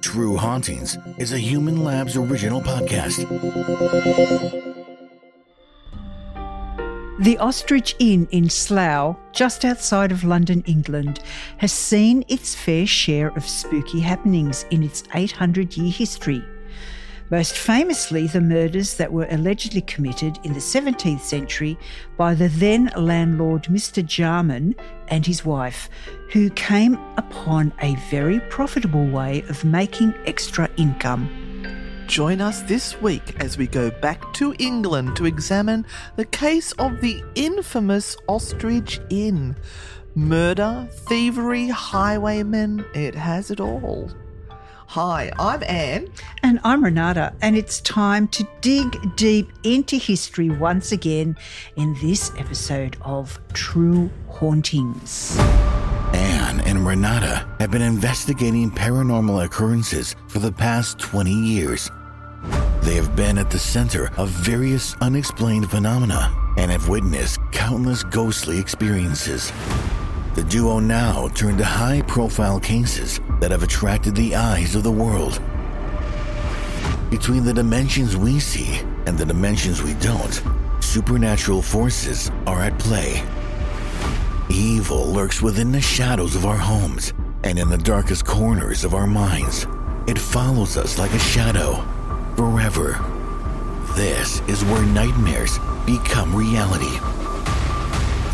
True Hauntings is a Human Labs original podcast. The Ostrich Inn in Slough, just outside of London, England, has seen its fair share of spooky happenings in its 800 year history. Most famously, the murders that were allegedly committed in the 17th century by the then landlord Mr. Jarman and his wife, who came upon a very profitable way of making extra income. Join us this week as we go back to England to examine the case of the infamous Ostrich Inn. Murder, thievery, highwaymen, it has it all. Hi, I'm Anne. And I'm Renata, and it's time to dig deep into history once again in this episode of True Hauntings. Anne and Renata have been investigating paranormal occurrences for the past 20 years. They have been at the center of various unexplained phenomena and have witnessed countless ghostly experiences. The duo now turn to high profile cases that have attracted the eyes of the world. Between the dimensions we see and the dimensions we don't, supernatural forces are at play. Evil lurks within the shadows of our homes and in the darkest corners of our minds. It follows us like a shadow, forever. This is where nightmares become reality.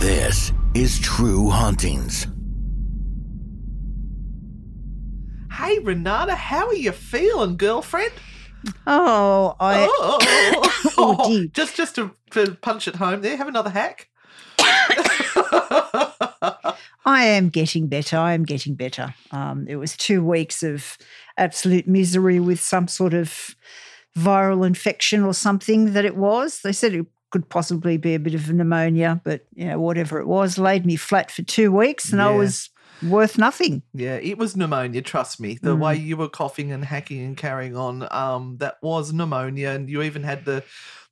This is True Hauntings. Hey, Renata, how are you feeling, girlfriend? Oh, I. Oh, Oh, dear. just just to, to punch it home there, have another hack. I am getting better. I am getting better. Um, it was two weeks of absolute misery with some sort of viral infection or something that it was. They said it could possibly be a bit of pneumonia, but you know, whatever it was, laid me flat for two weeks and I was worth nothing. Yeah, it was pneumonia, trust me. The Mm. way you were coughing and hacking and carrying on, um, that was pneumonia, and you even had the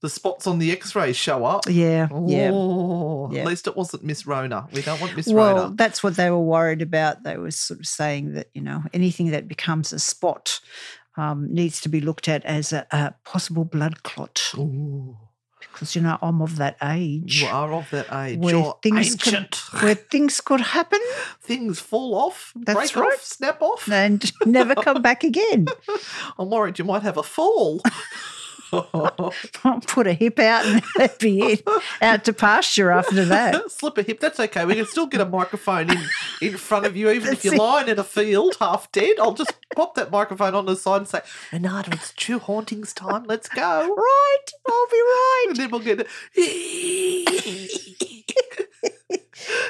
the spots on the x-rays show up. Yeah, yeah. Oh, Yeah. At least it wasn't Miss Rona. We don't want Miss Well, Rona. that's what they were worried about. They were sort of saying that, you know, anything that becomes a spot um, needs to be looked at as a, a possible blood clot. Ooh, Because, you know, I'm of that age. you are of that age. where You're things could, ancient. where things could happen Things fall off, That's break right. off, snap off. and never come back again. Oh, I'm worried you might have a fall. I'll put a hip out and that'd be it. Out to pasture after that. Slip a hip, that's okay. We can still get a microphone in, in front of you, even if you're it. lying in a field half dead. I'll just pop that microphone on the side and say, Renata, it's true hauntings time. Let's go. Right, I'll be right. And then we'll get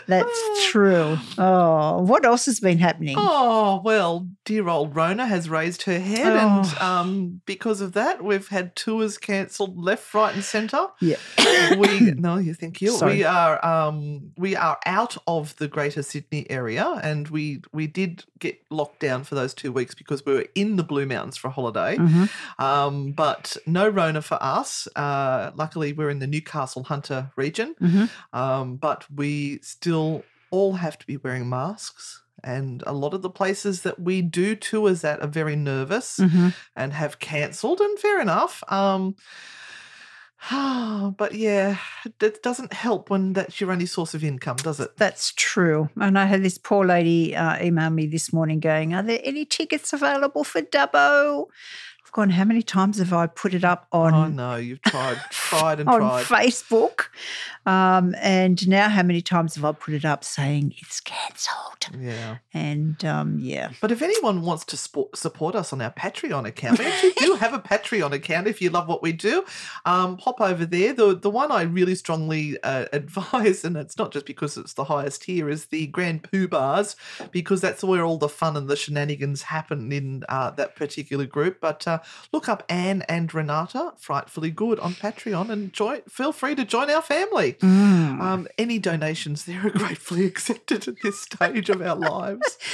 That's true. Oh, what else has been happening? Oh, well, dear old Rona has raised her head, Oh. and um, because of that, we've had tours cancelled left, right, and centre. Yeah. we no, you think you. Sorry. We are um, we are out of the Greater Sydney area, and we we did get locked down for those two weeks because we were in the Blue Mountains for a holiday. Mhm. Um, but no Rona for us. Uh, luckily, we're in the Newcastle Hunter region, Mhm. um, but we still all have to be wearing masks. And a lot of the places that we do tours at are very nervous Mhm. and have cancelled, and fair enough. Um, but yeah, it doesn't help when that's your only source of income, does it? That's true. And I had this poor lady uh, email me this morning going, Are there any tickets available for Dubbo? Gone, How many times have I put it up on? Oh no, you've tried, tried and on tried. Facebook. Um, and now, how many times have I put it up saying it's cancelled? Yeah. And um, yeah, But if anyone wants to sport, support us on our Patreon account, we actually do have a Patreon account. If you love what we do, um, hop over there. The the one I really strongly uh, advise, and it's not just because it's the highest tier, is the Grand Pooh-Bahs, because that's where all the fun and the shenanigans happen in uh, that particular group. But uh, look up Anne and Renata, frightfully good, on Patreon, and join. Feel free to join our family. Um, any donations there are gratefully accepted at this stage of our lives.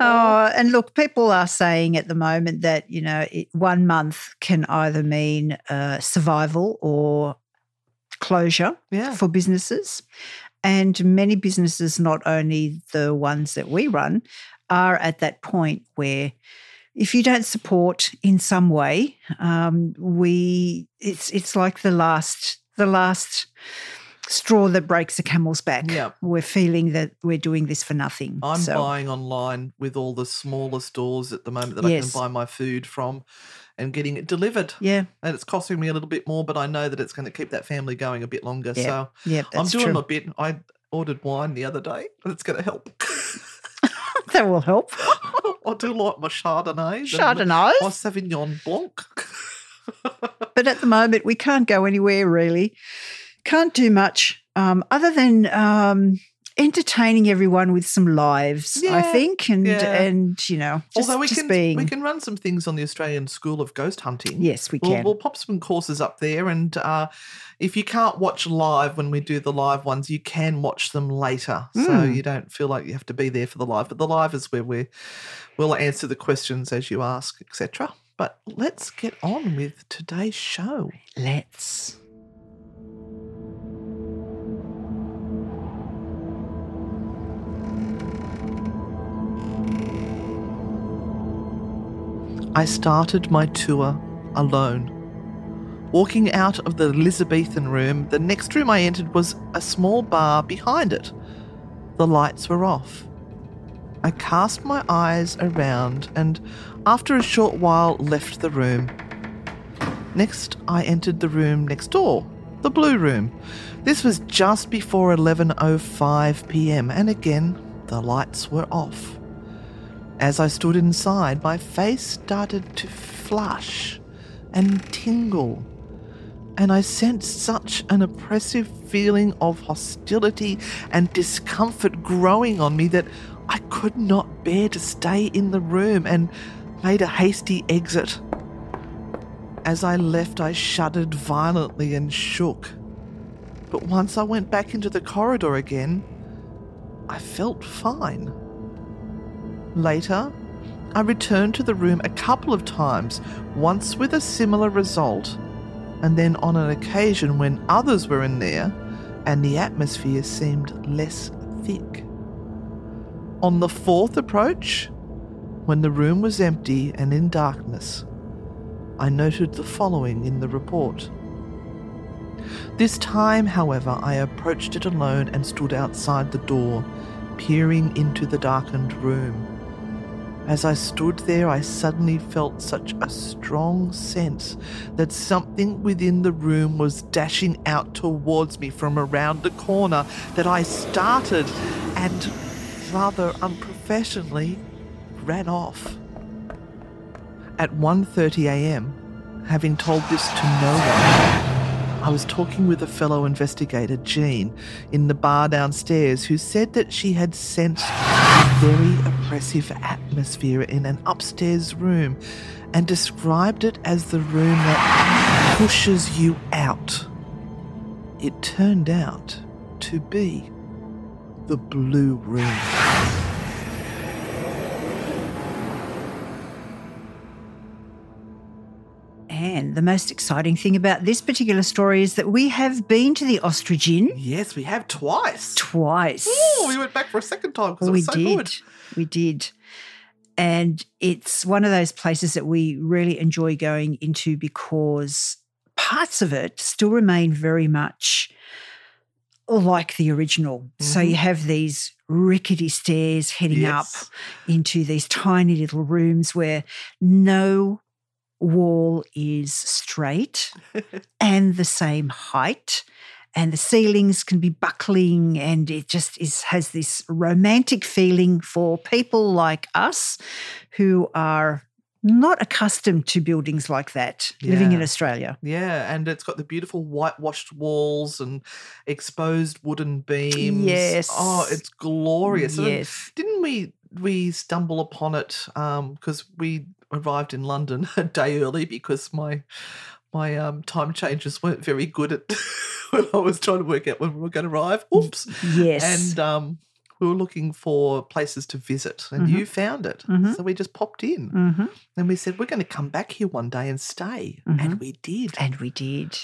Oh, and look, people are saying at the moment that, you know, it, one month can either mean uh, survival or closure Yeah. for businesses. And many businesses, not only the ones that we run, are at that point where if you don't support in some way, um, we it's it's like the last the last straw that breaks a camel's back. Yeah. We're feeling that we're doing this for nothing. I'm so, buying online with all the smaller stores at the moment that Yes. I can buy my food from and getting it delivered. Yeah, And it's costing me a little bit more, but I know that it's going to keep that family going a bit longer. Yeah, So yeah, I'm doing true. my bit. I ordered wine the other day, That's going to help. that will help. I do like my Chardonnays. and Chardonnay. My Sauvignon Blanc. But at the moment, we can't go anywhere really. Can't do much um, other than um, entertaining everyone with some lives. I think, and yeah. and you know, just, Although we can being we can run some things on the Australian School of Ghost Hunting. yes, we We'll, can. we'll pop some courses up there, and uh, if you can't watch live when we do the live ones, you can watch them later, so Mm. you don't feel like you have to be there for the live. But the live is where we will answer the questions as you ask, etc. But let's get on with today's show. Let's. I started my tour alone. Walking out of the Elizabethan room, the next room I entered was a small bar behind it. The lights were off. I cast my eyes around and, after a short while, left the room. Next, I entered the room next door, the blue room. This was just before 11:05 p.m. and again, the lights were off. As I stood inside, my face started to flush and tingle, and I sensed such an oppressive feeling of hostility and discomfort growing on me that I could not bear to stay in the room and made a hasty exit. As I left, I shuddered violently and shook. But once I went back into the corridor again, I felt fine. Later, I returned to the room a couple of times, once with a similar result, and then on an occasion when others were in there and the atmosphere seemed less thick. On the fourth approach, when the room was empty and in darkness, I noted the following in the report. This time, however, I approached it alone and stood outside the door, peering into the darkened room. As I stood there, I suddenly felt such a strong sense that something within the room was dashing out towards me from around the corner that I started and, rather unprofessionally, ran off. At 1:30 a.m., having told this to no one, I was talking with a fellow investigator, Jean, in the bar downstairs, who said that she had sensed a very oppressive atmosphere in an upstairs room and described it as the room that pushes you out. It turned out to be the blue room. And the most exciting thing about this particular story is that we have been to the Ostrich Inn Yes, we have twice. twice. Oh, we went back for a second time because it we was so did. good. We did. And it's one of those places that we really enjoy going into because parts of it still remain very much like the original. So you mm-hmm. have these rickety stairs heading up into these tiny little rooms where no wall is straight and the same height and the ceilings can be buckling and it just is has this romantic feeling for people like us who are not accustomed to buildings like that living in Australia. Yeah, and it's got the beautiful whitewashed walls and exposed wooden beams. Oh, yes. Oh, it's glorious. Yes. Didn't we we stumble upon it um, because we arrived in London a day early because my my um, time changes weren't very good at when I was trying to work out when we were going to arrive. Oops. Yes. And um, we were looking for places to visit, and you found it. Mhm. So we just popped in, hmm and we said we're going to come back here one day and stay, and we did. And we did.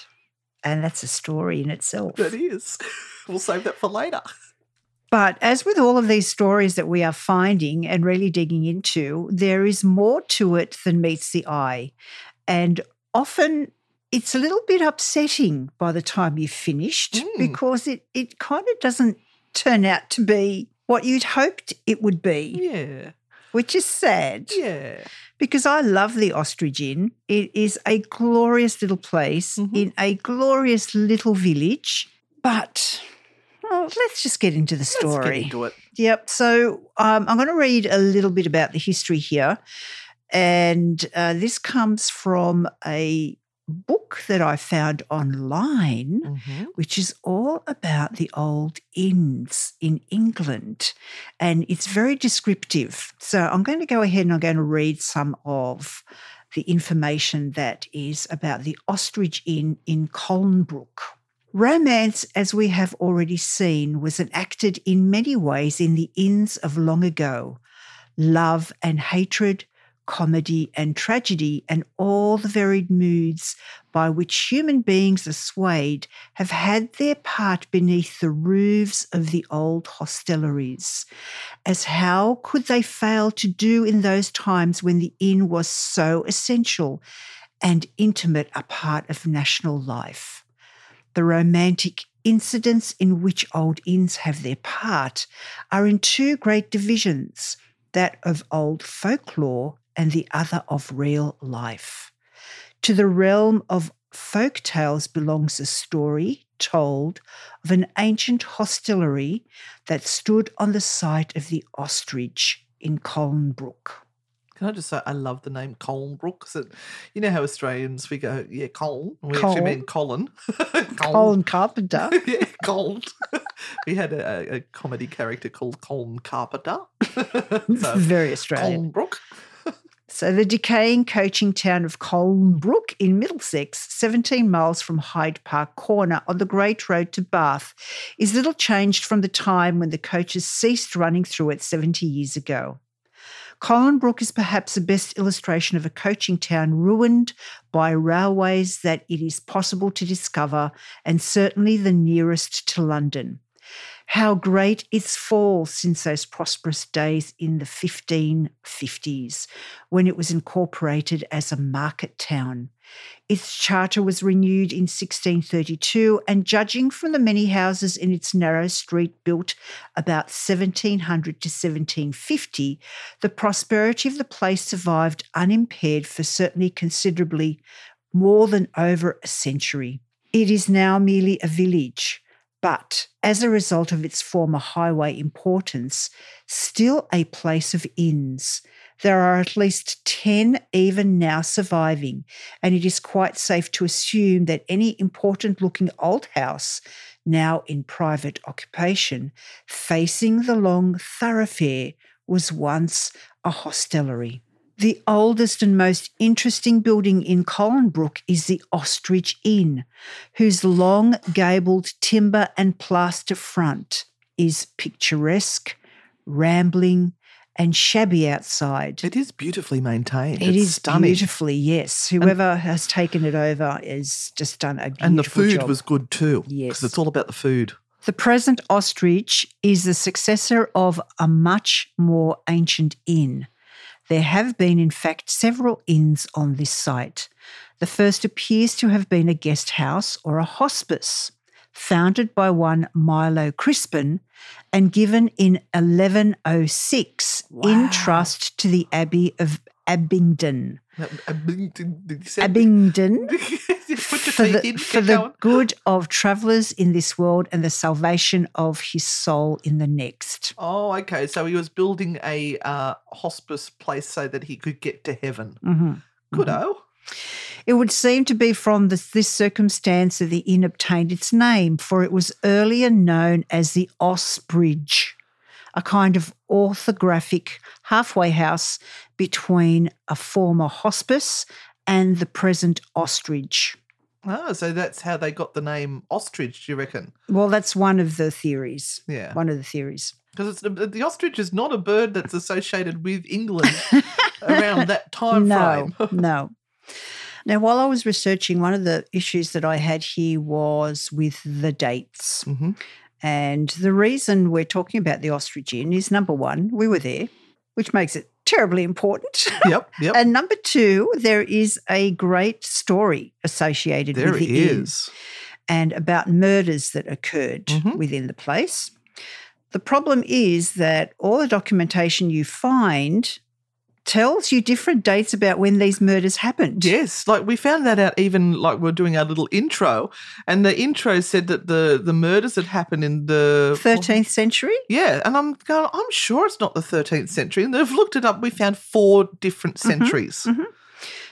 And that's a story in itself. That is. We'll save that for later. But as with all of these stories that we are finding and really digging into, there is more to it than meets the eye. And often it's a little bit upsetting by the time you've finished Mm. because it, it kind of doesn't turn out to be what you'd hoped it would be, Yeah. which is sad Yeah. because I love the Ostrich Inn. It is a glorious little place Mhm. in a glorious little village. But well, let's just get into the story. Let's get into it. Yep. So um, I'm going to read a little bit about the history here. And uh, this comes from a book that I found online, Mhm. which is all about the old inns in England. And it's very descriptive. So I'm going to go ahead and I'm going to read some of the information that is about the Ostrich Inn in Colnbrook. Romance, as we have already seen, was enacted in many ways in the inns of long ago. Love and hatred, comedy and tragedy, and all the varied moods by which human beings are swayed have had their part beneath the roofs of the old hostelries. As how could they fail to do in those times when the inn was so essential and intimate a part of national life? The romantic incidents in which old inns have their part are in two great divisions that of old folklore and the other of real life. To the realm of folk tales belongs a story told of an ancient hostelry that stood on the site of the ostrich in Colnbrook. Can I just say, I love the name Colnbrook. 'cause it- you know how Australians, we go, yeah, Coln. We Coln. actually mean Colin. Colin Carpenter. yeah, Coln. we had a, a comedy character called Colin Carpenter. so, Very Australian. Colnbrook. So, the decaying coaching town of Colnbrook in Middlesex, 17 miles from Hyde Park Corner on the Great Road to Bath, is little changed from the time when the coaches ceased running through it 70 years ago. Colnbrook is perhaps the best illustration of a coaching town ruined by railways that it is possible to discover, and certainly the nearest to London. How great its fall since those prosperous days in the 1550s, when it was incorporated as a market town. Its charter was renewed in 1632, and judging from the many houses in its narrow street built about 1700 to 1750, the prosperity of the place survived unimpaired for certainly considerably more than over a century. It is now merely a village, but as a result of its former highway importance, still a place of inns. There are at least 10 even now surviving, and it is quite safe to assume that any important looking old house, now in private occupation, facing the long thoroughfare, was once a hostelry. The oldest and most interesting building in Colnbrook is the Ostrich Inn, whose long gabled timber and plaster front is picturesque, rambling, and shabby outside. It is beautifully maintained. It it's is stunning. beautifully, yes. Whoever has taken it over has just done a beautiful And the food job. was good too. Yes. Because it's all about the food. The present ostrich is the successor of a much more ancient inn. There have been, in fact, several inns on this site. The first appears to have been a guest house or a hospice, founded by one Milo Crispin and given in 1106 in trust to the Abbey of Abingdon. Abingdon. Did you say- Abingdon for the, for the good of travellers in this world and the salvation of his soul in the next. Oh, okay. So he was building a uh, hospice place so that he could get to heaven. Mhm. Good oh. It would seem to be from this, this circumstance that the inn obtained its name, for it was earlier known as the Osbridge, a kind of orthographic halfway house between a former hospice and the present ostrich. Ah, oh, so that's how they got the name ostrich, do you reckon? Well, that's one of the theories. Yeah. One of the theories. Because uh, the ostrich is not a bird that's associated with England around that time no, frame. no. Now, while I was researching, one of the issues that I had here was with the dates. hmm And the reason we're talking about the ostrich inn is number one, we were there, which makes it terribly important. Yep, yep. and number two, there is a great story associated there with it the inn and about murders that occurred Mhm. within the place. The problem is that all the documentation you find tells you different dates about when these murders happened. Yes, like we found that out even like we are doing our little intro, and the intro said that the the murders had happened in the 13th century? Yeah, and I'm going. I'm sure it's not the 13th century. And they've looked it up. We found four different Mm-hmm, centuries.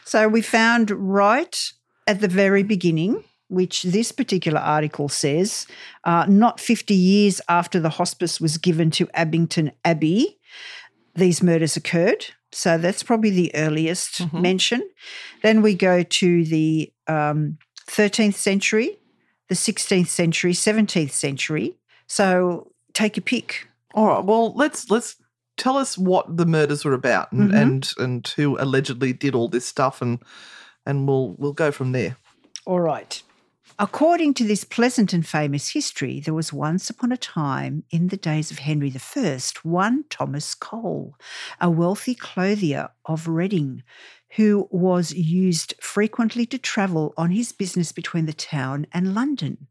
So we found right at the very beginning, which this particular article says, uh, not 50 years after the hospice was given to Abingdon Abbey, these murders occurred. So that's probably the earliest Mhm. mention. Then we go to the um, 13th century, the 16th century, 17th century. So take a pick. All right. Well, let's let's tell us what the murders were about and Mhm. and, and who allegedly did all this stuff, and and we'll we'll go from there. All right. According to this pleasant and famous history, there was once upon a time, in the days of Henry I, one Thomas Cole, a wealthy clothier of Reading, who was used frequently to travel on his business between the town and London.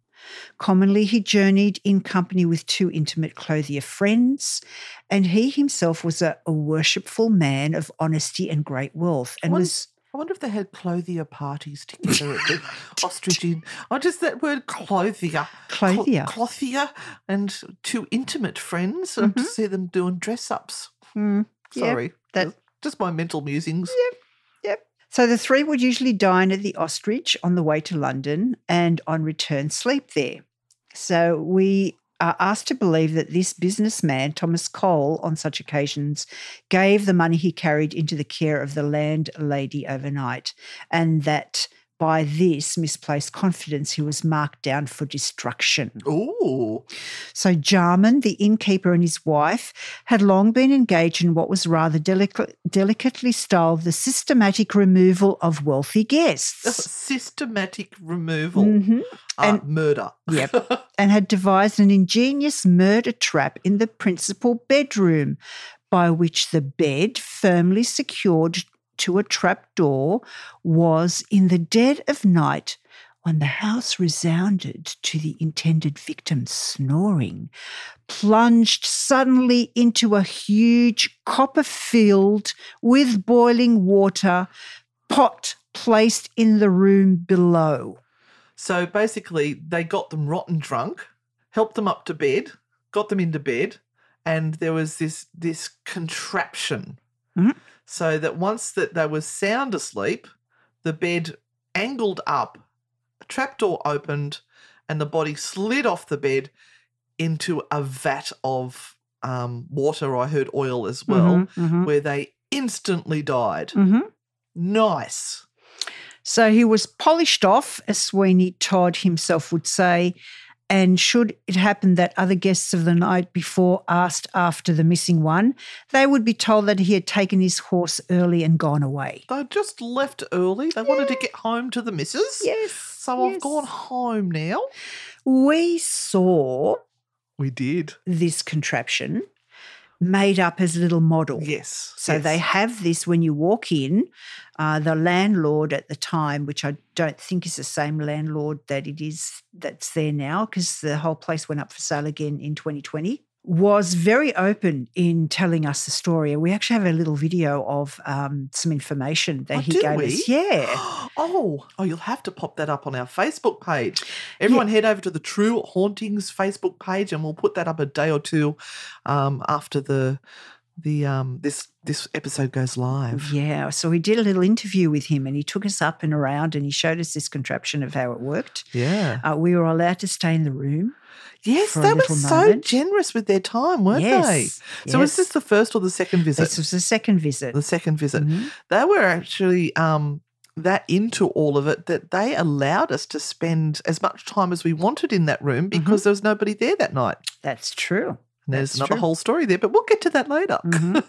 Commonly, he journeyed in company with two intimate clothier friends, and he himself was a, a worshipful man of honesty and great wealth, and One- was I wonder if they had clothier parties together at the ostrich inn. I just that word clothier, Cl- Clothier. clothier, and two intimate friends. I to see them doing dress ups. Mm, Sorry, that- just, just my mental musings. Yep. So the three would usually dine at the Ostrich on the way to London and on return sleep there. So we are asked to believe that this businessman, Thomas Cole, on such occasions, gave the money he carried into the care of the landlady overnight, and that by this misplaced confidence he was marked down for destruction. Ooh, So Jarman, the innkeeper, and his wife had long been engaged in what was rather delica- delicately styled the systematic removal of wealthy guests. systematic removal, Mhm. uh, And- murder. Yep. and had devised an ingenious murder trap in the principal bedroom, by which the bed, firmly secured to a trap door, was in the dead of night. When the house resounded to the intended victim's snoring, plunged suddenly into a huge copper field with boiling water, pot placed in the room below. So basically, they got them rotten drunk, helped them up to bed, got them into bed, and there was this this contraption, Mhm. so that once that they were sound asleep, the bed angled up, a trapdoor opened, and the body slid off the bed into a vat of um, water. I heard oil as well, Mhm, mhm, where they instantly died. mhm. Nice. So he was polished off, as Sweeney Todd himself would say. And should it happen that other guests of the night before asked after the missing one, they would be told that he had taken his horse early and gone away. They just left early. They wanted to get home to the missus. Yes. So I've gone home now. We saw We did. this contraption made up as a little model. Yes. So yes. they have this when you walk in. Uh, the landlord at the time, which I don't think is the same landlord that it is that's there now, because the whole place went up for sale again in 2020, was very open in telling us the story. And we actually have a little video of um, some information that Oh, he gave we? us. Yeah. Oh, oh, you'll have to pop that up on our Facebook page. Everyone head over to the True Hauntings Facebook page and we'll put that up a day or two um, after the the um this this episode goes live. Yeah. So we did a little interview with him and he took us up and around and he showed us this contraption of how it worked. Yeah. Uh, we were allowed to stay in the room. yes, they were so moment. generous with their time, weren't yes. they? So was this the first or the second visit? This was the second visit. the second visit. Mhm. They were actually um that into all of it that they allowed us to spend as much time as we wanted in that room Mm-hmm. because there was nobody there that night. That's true. And there's That's another true. whole story there, but we'll get to that later. Mhm.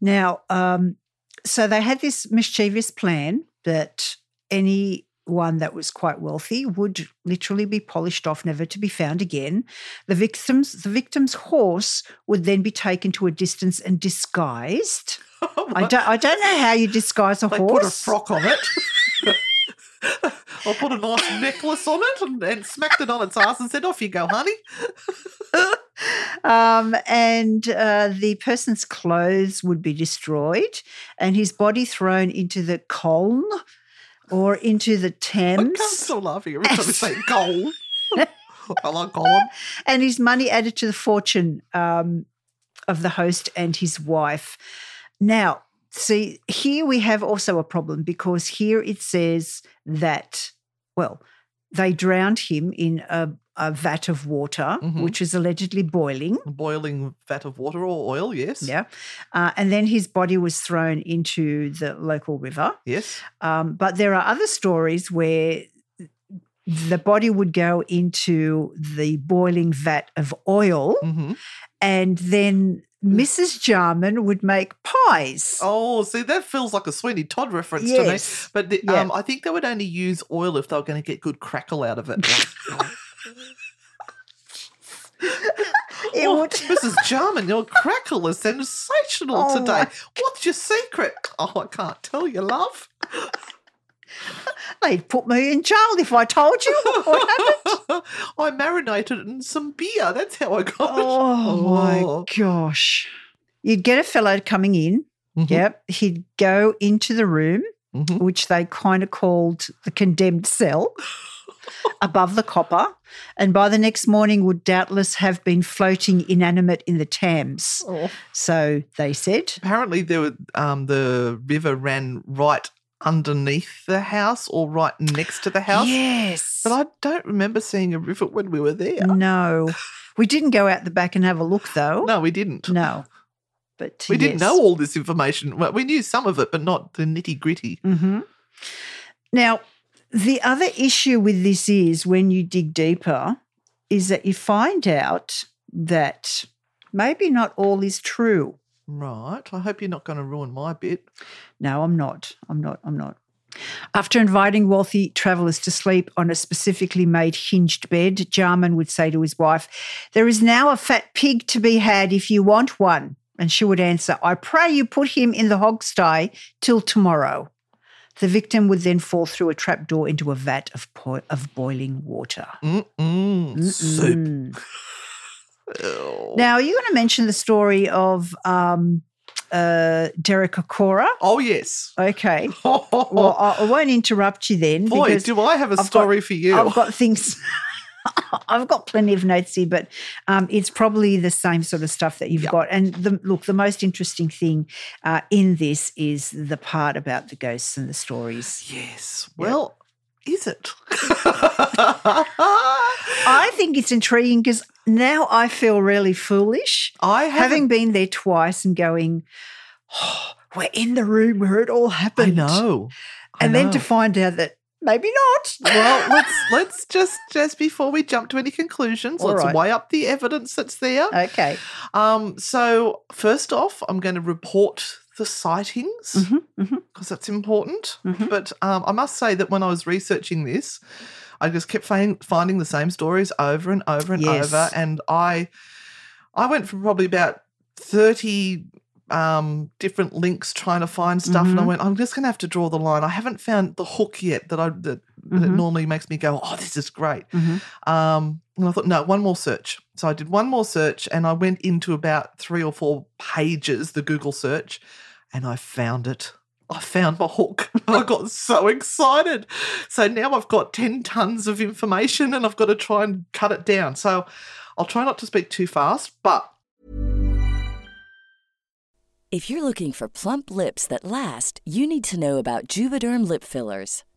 now, um, so they had this mischievous plan that anyone that was quite wealthy would literally be polished off, never to be found again. The victims, the victim's horse would then be taken to a distance and disguised. I don't, I don't know how you disguise a They horse. put a frock on it. I'll put a nice necklace on it and, and smacked it on its ass and said, Off you go, honey. Um, and uh, the person's clothes would be destroyed and his body thrown into the Colne or into the I Thames stop laughing every time we say gold. I like Colin. and his money added to the fortune um, of the host and his wife. Now, see, here we have also a problem because here it says that, well, they drowned him in a, a vat of water, Mhm. which is allegedly boiling. Boiling vat of water or oil, yes. Yeah. Uh, and then his body was thrown into the local river. Yes. Um, but there are other stories where the body would go into the boiling vat of oil hmm and then Mrs. Jarman would make pies. Oh, see, that feels like a Sweeney Todd reference Yes. to me. But the, Yeah. um, I think they would only use oil if they were going to get good crackle out of it. It Oh, would- Mrs. Jarman, your crackle is sensational Oh, today. my- What's your secret? Oh, I can't tell you, love. They'd put me in jail if I told you what happened. I marinated it in some beer. That's how I got Oh, it. my gosh. You'd get a fellow coming in. Mhm, Yep. He'd go into the room, mhm. which they kind of called the condemned cell, above the copper, and by the next morning would doubtless have been floating inanimate in the Thames. Oh. So they said. Apparently, there were, um, the river ran right underneath the house or right next to the house. Yes. But I don't remember seeing a river when we were there. No. We didn't go out the back and have a look, though. No, we didn't. No. But We didn't know all this information. Well, we knew some of it, but not the nitty gritty. hmm Now, the other issue with this is when you dig deeper, is that you find out that maybe not all is true. Right. I hope you're not going to ruin my bit. No, I'm not. I'm not. I'm not. After inviting wealthy travellers to sleep on a specifically made hinged bed, Jarman would say to his wife, There is now a fat pig to be had if you want one. And she would answer, I pray you put him in the hogsty till tomorrow. The victim would then fall through a trapdoor into a vat of, po- of boiling water. Mm-mm. Soup. Ew. Now, are you going to mention the story of um, uh, Derek Okora? oh, yes. Okay. Well, I, I won't interrupt you then. Boy, do I have a I've got- story for you. I've got things. I've got plenty of notes here, but um, it's probably the same sort of stuff that you've Yep. got. And the, look, the most interesting thing uh, in this is the part about the ghosts and the stories. yes. Well, is it? I think it's intriguing because now I feel really foolish I having having been there twice and going, oh, we're in the room where it all happened. I know. I And then to find out that maybe not. well, let's let's just just before we jump to any conclusions, All let's right. weigh up the evidence that's there. okay. Um, so first off, I'm going to report the sightings because Mhm, mhm. that's important. Mhm. But um, I must say that when I was researching this, I just kept find, finding the same stories over and over and Yes. over, and I I went from probably about 30 um, different links trying to find stuff. And I Mhm. went, I'm just going to have to draw the line. I haven't found the hook yet that I that, that Mhm. normally makes me go, oh, this is great. Mhm. Um, and I thought, no, one more search. So I did one more search and I went into about three or four pages, the Google search, and I found it. I found my hook. I got so excited. So now I've got 10 tons of information and I've got to try and cut it down. So I'll try not to speak too fast, but If you're looking for plump lips that last, you need to know about Juvederm lip fillers.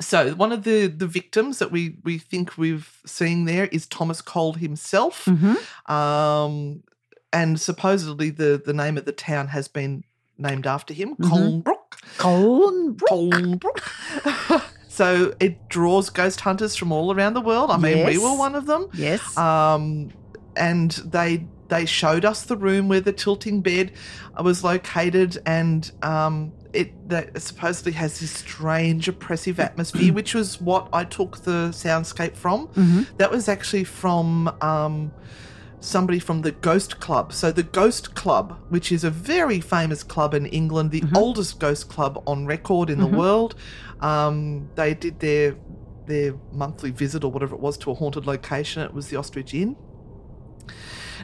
So one of the the victims that we we think we've seen there is Thomas Cole himself. Mhm. Um, and supposedly the the name of the town has been named after him, Mhm. Colnbrook. Colnbrook. Colnbrook. so it draws ghost hunters from all around the world. I mean, we were one of them. Yes. Um, and they they showed us the room where the tilting bed was located, and um, it that supposedly has this strange oppressive atmosphere, which was what I took the soundscape from. Mhm. That was actually from. Um, somebody from the Ghost Club. So, the Ghost Club, which is a very famous club in England, the oldest ghost club on record in the world, um, they did their their monthly visit or whatever it was to a haunted location. It was the Ostrich Inn.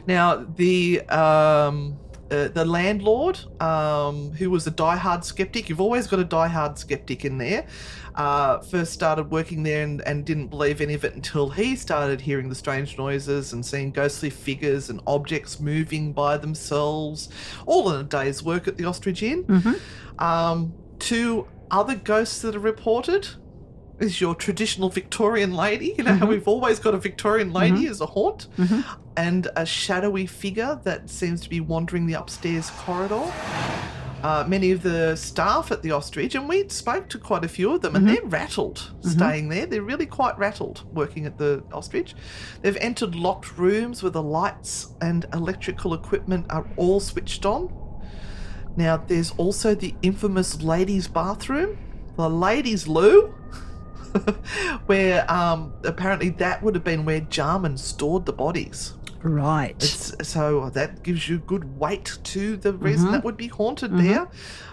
Now, the um, uh, the landlord, um, who was a diehard skeptic, you've always got a diehard skeptic in there. Uh, first started working there and, and didn't believe any of it until he started hearing the strange noises and seeing ghostly figures and objects moving by themselves, all in a day's work at the Ostrich Inn. Um, two other ghosts that are reported is your traditional Victorian lady. You know how mm-hmm. we've always got a Victorian lady mm-hmm. as a haunt, mm-hmm. and a shadowy figure that seems to be wandering the upstairs corridor. Uh, many of the staff at the ostrich, and we spoke to quite a few of them, and they're rattled staying there. They're really quite rattled working at the ostrich. They've entered locked rooms where the lights and electrical equipment are all switched on. Now, there's also the infamous ladies' bathroom, the ladies' loo, where um, apparently that would have been where Jarman stored the bodies. Right. It's, so that gives you good weight to the reason that would be haunted there.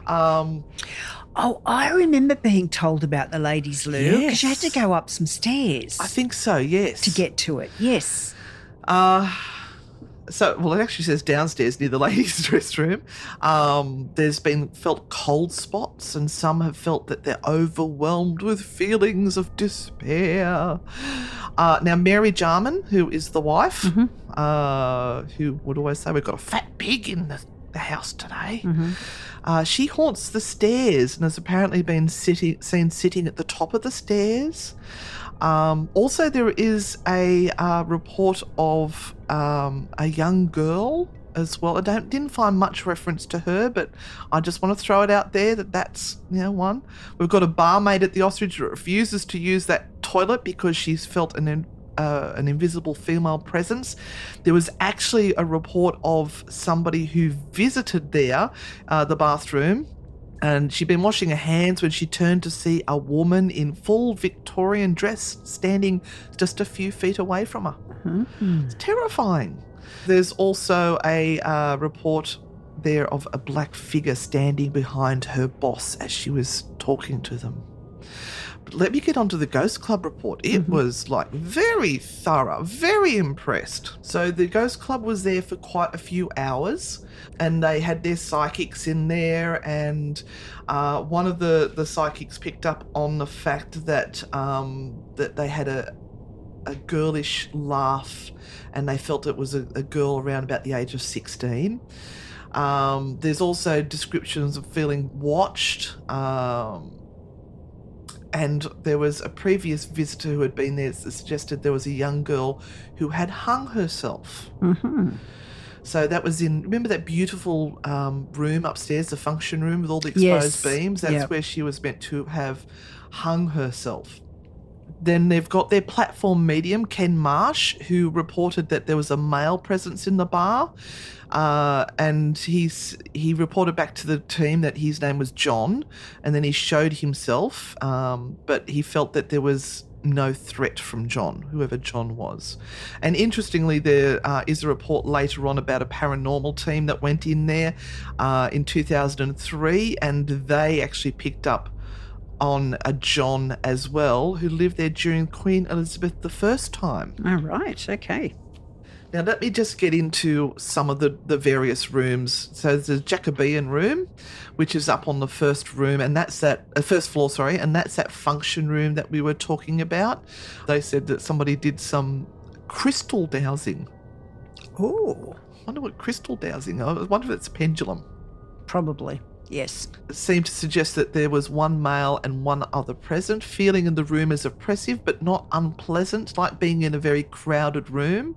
Um, Oh, I remember being told about the ladies' loo because you had to go up some stairs I think so, yes. to get to it. Yes. Uh, so, well, it actually says downstairs near the ladies' restroom. Um, there's been felt cold spots, and some have felt that they're overwhelmed with feelings of despair. Uh, now, Mary Jarman, who is the wife, uh, who would always say, We've got a fat pig in the, the house today. Uh, she haunts the stairs and has apparently been sitting, seen sitting at the top of the stairs. Um, also, there is a uh, report of um, a young girl as well. I don't didn't find much reference to her, but I just want to throw it out there that that's you know one. We've got a barmaid at the ostrich that refuses to use that toilet because she's felt an uh, an invisible female presence. There was actually a report of somebody who visited there, uh, the bathroom, and she'd been washing her hands when she turned to see a woman in full Victorian dress standing just a few feet away from her. It's terrifying. There's also a uh, report there of a black figure standing behind her boss as she was talking to them. Let me get onto the Ghost Club report. It was like very thorough, very impressed. So the Ghost Club was there for quite a few hours, and they had their psychics in there. And uh, one of the the psychics picked up on the fact that um, that they had a a girlish laugh, and they felt it was a, a girl around about the age of sixteen. Um, there's also descriptions of feeling watched. Um, and there was a previous visitor who had been there that suggested there was a young girl who had hung herself. Mm-hmm. So that was in, remember that beautiful um, room upstairs, the function room with all the exposed Yes. beams? That's Yep. where she was meant to have hung herself. Then they've got their platform medium, Ken Marsh, who reported that there was a male presence in the bar. Uh, and he's he reported back to the team that his name was John, and then he showed himself, um, but he felt that there was no threat from John, whoever John was. And interestingly, there uh, is a report later on about a paranormal team that went in there uh, in 2003, and they actually picked up on a John as well, who lived there during Queen Elizabeth I's time. All right. Okay. Now, let me just get into some of the, the various rooms. So, there's the Jacobean room, which is up on the first room, and that's that uh, first floor, sorry, and that's that function room that we were talking about. They said that somebody did some crystal dowsing. Oh, I wonder what crystal dowsing. I wonder if it's pendulum. probably. Yes. Seemed to suggest that there was one male and one other present. Feeling in the room is oppressive but not unpleasant, like being in a very crowded room.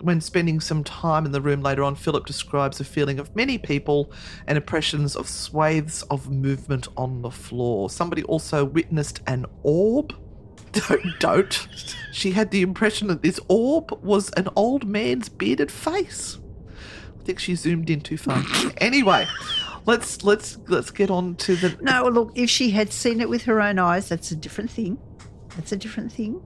When spending some time in the room later on, Philip describes a feeling of many people and impressions of swathes of movement on the floor. Somebody also witnessed an orb. Don't, don't. She had the impression that this orb was an old man's bearded face. I think she zoomed in too far. anyway, let's let's let's get on to the No, look, if she had seen it with her own eyes, that's a different thing. That's a different thing.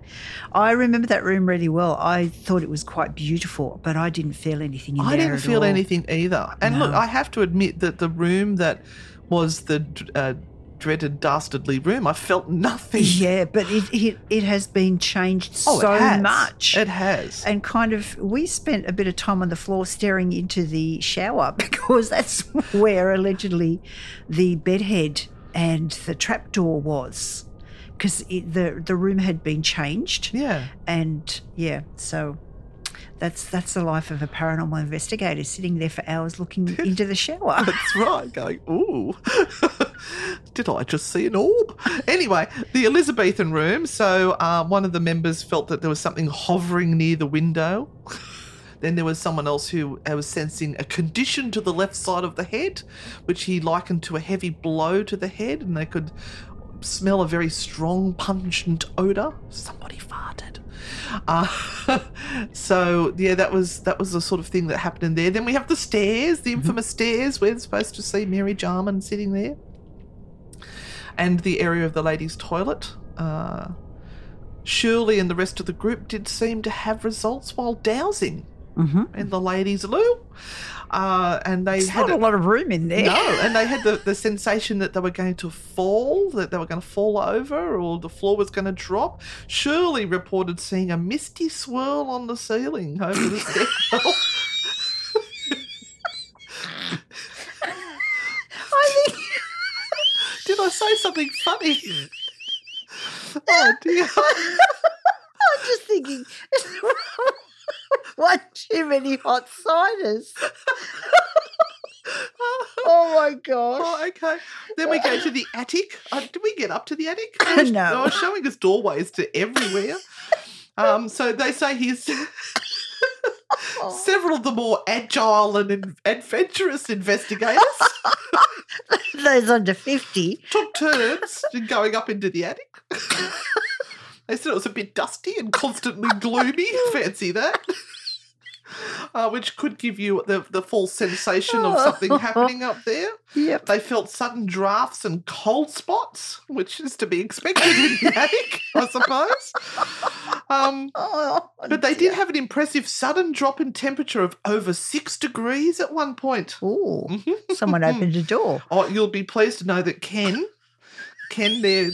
I remember that room really well. I thought it was quite beautiful, but I didn't feel anything in I didn't feel all. anything either. And look, I have to admit that the room that was the uh, dreaded dastardly room, I felt nothing. Yeah, but it, it it has been changed Oh, it so has. much. It has. And kind of, we spent a bit of time on the floor staring into the shower because that's where allegedly the bedhead and the trapdoor was. Because the the room had been changed. Yeah. And yeah, so that's that's the life of a paranormal investigator sitting there for hours looking into the shower. That's right. Going, ooh, did I just see an orb? Anyway, the Elizabethan room. So uh, one of the members felt that there was something hovering near the window. Then there was someone else who was sensing a condition to the left side of the head, which he likened to a heavy blow to the head, and they could smell a very strong, pungent odor. Somebody farted. Uh, so yeah, that was that was the sort of thing that happened in there. Then we have the stairs, the infamous stairs. We're supposed to see Mary Jarman sitting there, and the area of the ladies' toilet. Uh, Shirley and the rest of the group did seem to have results while dowsing in the ladies' loo. Uh, and they it's had a, a, lot of room in there. No, and they had the, the sensation that they were going to fall, that they were going to fall over, or the floor was going to drop. Shirley reported seeing a misty swirl on the ceiling over the stairwell. I. Did I say something funny? Oh dear. I'm just thinking. one too many hot ciders. oh my gosh. Oh, okay. Then we go to the attic. Uh, did we get up to the attic? No. They were showing us doorways to everywhere. Um, so they say he's several of the more agile and adventurous investigators Those under 50. took turns in going up into the attic. They said it was a bit dusty and constantly gloomy. Fancy that. Uh, which could give you the, the false sensation of something happening up there. Yep. They felt sudden drafts and cold spots, which is to be expected in the attic, I suppose. Um, Oh, but they did have an impressive sudden drop in temperature of over six degrees at one point. Oh, someone opened a door. Oh, you'll be pleased to know that Ken, Ken, there,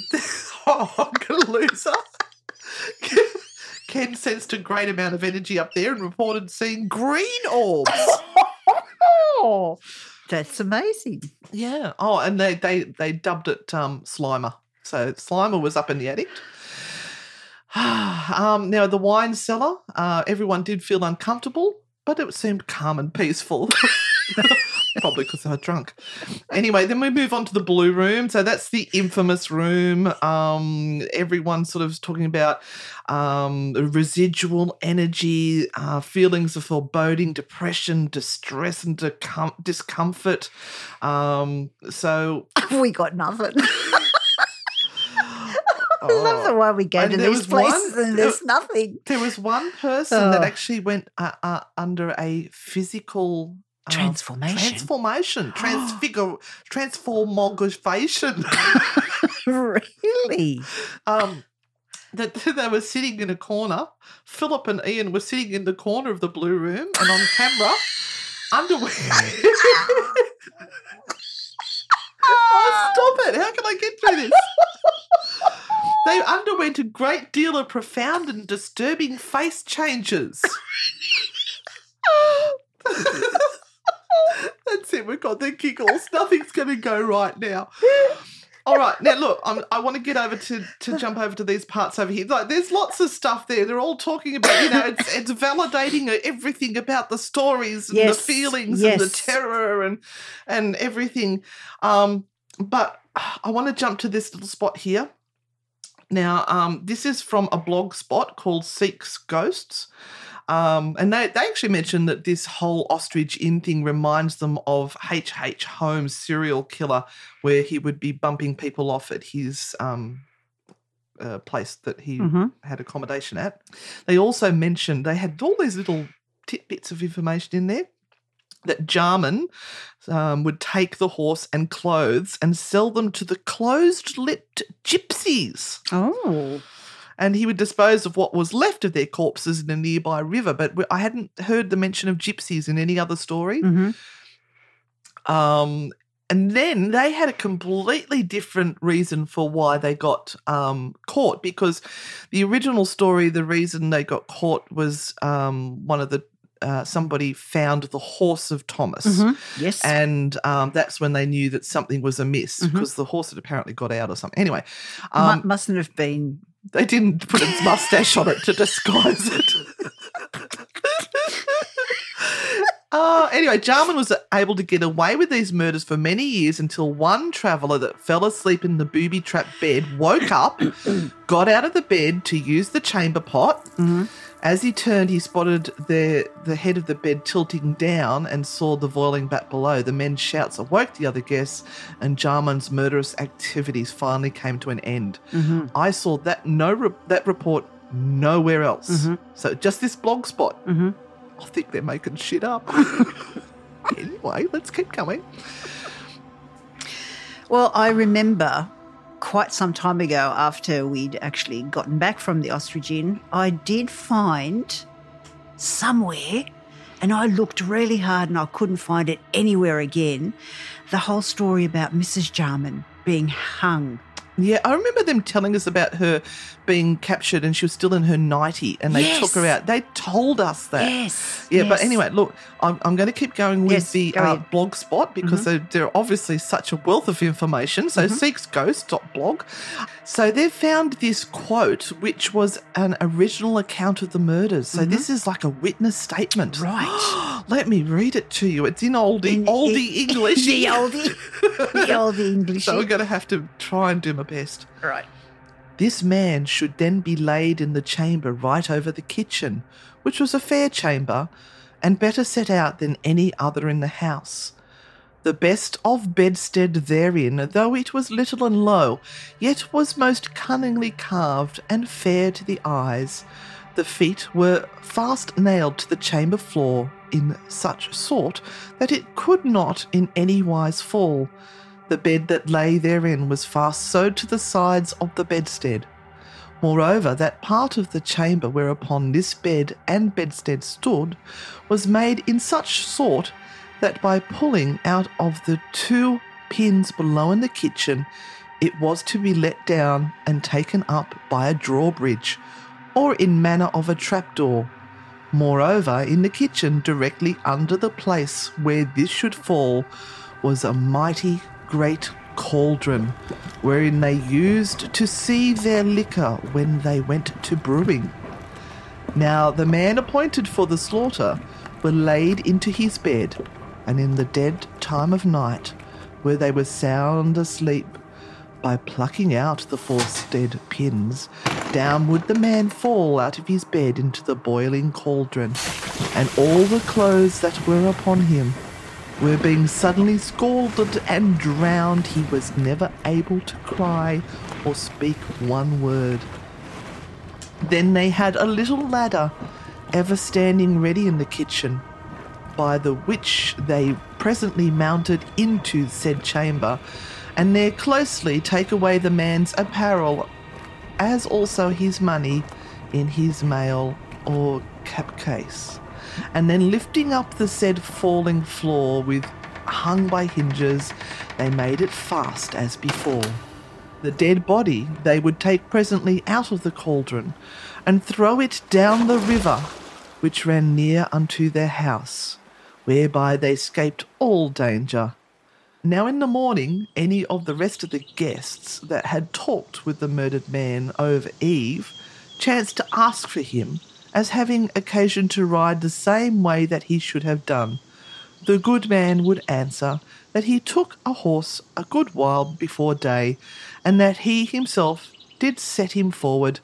oh, I'm gonna lose her. Ken sensed a great amount of energy up there and reported seeing green orbs. Oh, that's amazing. Yeah. Oh, and they they they dubbed it um, Slimer. So Slimer was up in the attic. um, now the wine cellar, uh, everyone did feel uncomfortable, but it seemed calm and peaceful. Probably because they were drunk. Anyway, then we move on to the blue room. So that's the infamous room. Um, everyone's sort of talking about um, residual energy, uh, feelings of foreboding, depression, distress, and decom- discomfort. Um, so We got nothing. I love the way we go And to there these was one- places and there's nothing. There was one person that Oh. actually went uh, uh, under a physical uh, Transformation. transformation, transfigure, transformogration. really? um, that they were sitting in a corner. Philip and Ian were sitting in the corner of the blue room, and on camera, underwear. oh, stop it! How can I get through this? They underwent a great deal of profound and disturbing face changes. That's it. We've got the giggles. Nothing's going to go right now. All right, now look, I'm, I want to get over to to jump over to these parts over here. Like, there's lots of stuff there. They're all talking about, you know, it's it's validating everything about the stories and Yes, the feelings and the terror and and everything. Um, but I want to jump to this little spot here. Now, um, this is from a blog spot called Seeks Ghosts. Um, and they, they actually mentioned that this whole ostrich inn thing reminds them of H.H. H. Holmes' serial killer, where he would be bumping people off at his um, uh, place that he Mhm. had accommodation at. They also mentioned they had all these little tidbits of information in there that Jarman um, would take the horse and clothes and sell them to the closed lipped gypsies. Oh. And he would dispose of what was left of their corpses in a nearby river. But I hadn't heard the mention of gypsies in any other story. hmm Um, and then they had a completely different reason for why they got um, caught because the original story, the reason they got caught was um, one of the uh, somebody found the horse of Thomas. Mhm. Yes. And um, that's when they knew that something was amiss Mhm. because the horse had apparently got out or something. Anyway, um, mustn't have been. They didn't put its mustache on it to disguise it. Uh, anyway, Jarman was able to get away with these murders for many years until one traveller that fell asleep in the booby trap bed woke up, got out of the bed to use the chamber pot. As he turned, he spotted the, the head of the bed tilting down and saw the boiling bat below. The men's shouts awoke the other guests, and Jarman's murderous activities finally came to an end. Mm-hmm. I saw that no re- that report nowhere else. Mm-hmm. So just this blog spot. Mm-hmm. I think they're making shit up. anyway, let's keep going. Well, I remember quite some time ago after we'd actually gotten back from the ostrich inn, I did find somewhere, and I looked really hard and I couldn't find it anywhere again, the whole story about Mrs. Jarman being hung Yeah, I remember them telling us about her being captured and she was still in her 90 and they Yes. took her out. They told us that. Yes, Yeah, but anyway, look, I'm, I'm going to keep going with Yes, the go uh. Mm-hmm. blog spot because they're, they're obviously such a wealth of information. So, seeksghost.blog. So, they've found this quote, which was an original account of the murders. So, this is like a witness statement. Mm-hmm. Right. Let me read it to you. It's in oldie, In- oldie in- English. the oldie, the oldie English. So, we're going to have to try and do my best. right. This man should then be laid in the chamber right over the kitchen, which was a fair chamber, and better set out than any other in the house. The best of bedstead therein, though it was little and low, yet was most cunningly carved and fair to the eyes. The feet were fast nailed to the chamber floor in such sort that it could not in any wise fall. The bed that lay therein was fast sewed to the sides of the bedstead. Moreover, that part of the chamber whereupon this bed and bedstead stood was made in such sort that by pulling out of the two pins below in the kitchen, it was to be let down and taken up by a drawbridge, or in manner of a trapdoor. Moreover, in the kitchen, directly under the place where this should fall, was a mighty great cauldron, wherein they used to sieve their liquor when they went to brewing. Now the man appointed for the slaughter were laid into his bed, and in the dead time of night, where they were sound asleep, by plucking out the forested pins, down would the man fall out of his bed into the boiling cauldron, and all the clothes that were upon him were being suddenly scalded and drowned. He was never able to cry or speak one word. Then they had a little ladder ever standing ready in the kitchen, by the which they presently mounted into said chamber, and there closely take away the man's apparel, as also his money in his mail or cap case, and then lifting up the said falling floor with hung by hinges, they made it fast as before. The dead body they would take presently out of the cauldron, and throw it down the river, which ran near unto their house, whereby they escaped all danger. Now in the morning, any of the rest of the guests that had talked with the murdered man over Eve chanced to ask for him, as having occasion to ride the same way that he should have done. The good man would answer that he took a horse a good while before day, and that he himself did set him forward.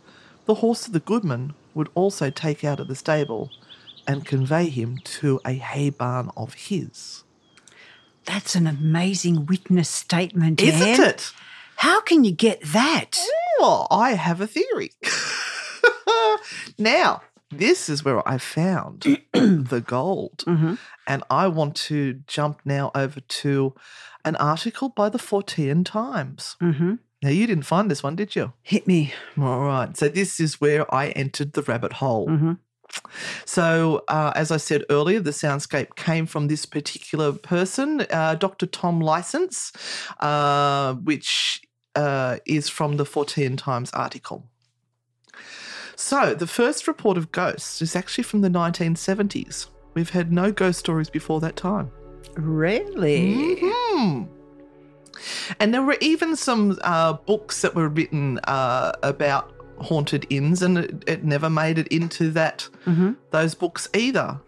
The horse of the goodman would also take out of the stable and convey him to a hay barn of his. That's an amazing witness statement, Isn't Anne. it? How can you get that? Well, I have a theory. now, this is where I found the gold. And I want to jump now over to an article by the Fortean Times. Mm-hmm. Now, you didn't find this one, did you? Hit me. All right. So, this is where I entered the rabbit hole. Mhm. So, uh, as I said earlier, the soundscape came from this particular person, uh, Dr. Tom Licence, uh, which uh, is from the Fortean Times article. So, the first report of ghosts is actually from the 1970s. We've had no ghost stories before that time. Really? Hmm. And there were even some uh, books that were written uh, about haunted inns, and it, it never made it into that Mm-hmm. those books either.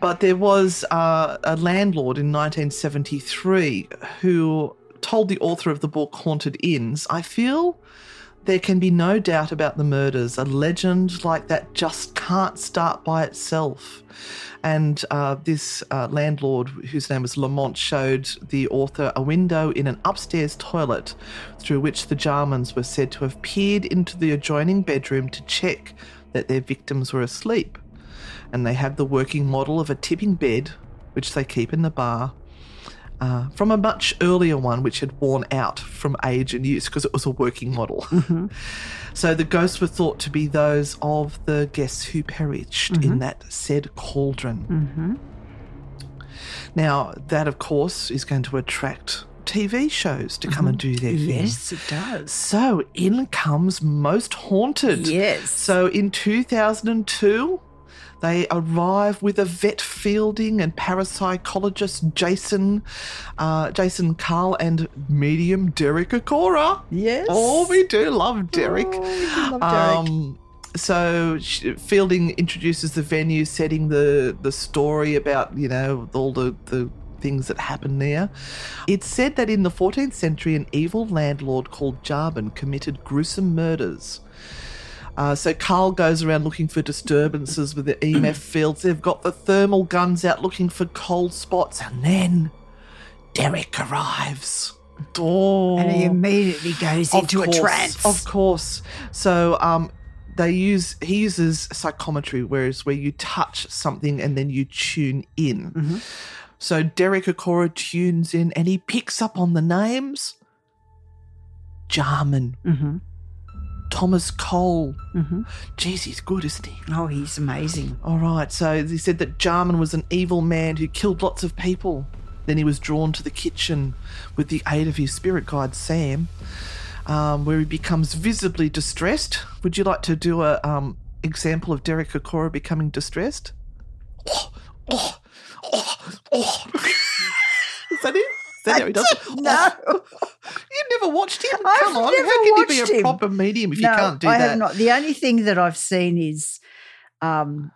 But there was uh, a landlord in 1973 who told the author of the book Haunted Inns, I feel there can be no doubt about the murders. A legend like that just can't start by itself. And uh, this uh, landlord, whose name was Lamont, showed the author a window in an upstairs toilet through which the Jarmans were said to have peered into the adjoining bedroom to check that their victims were asleep. And they have the working model of a tipping bed, which they keep in the bar, uh, from a much earlier one which had worn out from age and use because it was a working model. so the ghosts were thought to be those of the guests who perished in that said cauldron. Now, that of course is going to attract TV shows to come and do their thing. Mm-hmm. Yes, it does. So in comes Most Haunted. Yes. So in 2002, they arrive with Yvette Fielding and parapsychologist Jason, uh, Jason Carl and medium Derek Acora. Yes. Oh, we do love Derek. Oh, we do love Derek. Um, so Fielding introduces the venue, setting the the story about you know all the the things that happen there. It's said that in the 14th century, an evil landlord called Jarman committed gruesome murders. Uh, so Carl goes around looking for disturbances with the EMF fields. They've got the thermal guns out looking for cold spots, and then Derek arrives. Oh, And he immediately goes of into course, a trance. Of course. So um they use he uses psychometry, whereas where you touch something and then you tune in. Mm-hmm. So Derek Acora tunes in and he picks up on the names. Jarman. Mhm. Thomas Cole. Mhm. Jeez, he's good, isn't he? Oh, he's amazing. All right, so he said that Jarman was an evil man who killed lots of people. Then he was drawn to the kitchen with the aid of his spirit guide Sam, um, where he becomes visibly distressed. Would you like to do a um, example of Derek Acora becoming distressed? Oh, oh, oh, oh. Is that it? How he does? No. You've never watched him? I've Come on, how can you be a him. proper medium if no, you can't do I that? I have not. The only thing that I've seen is um,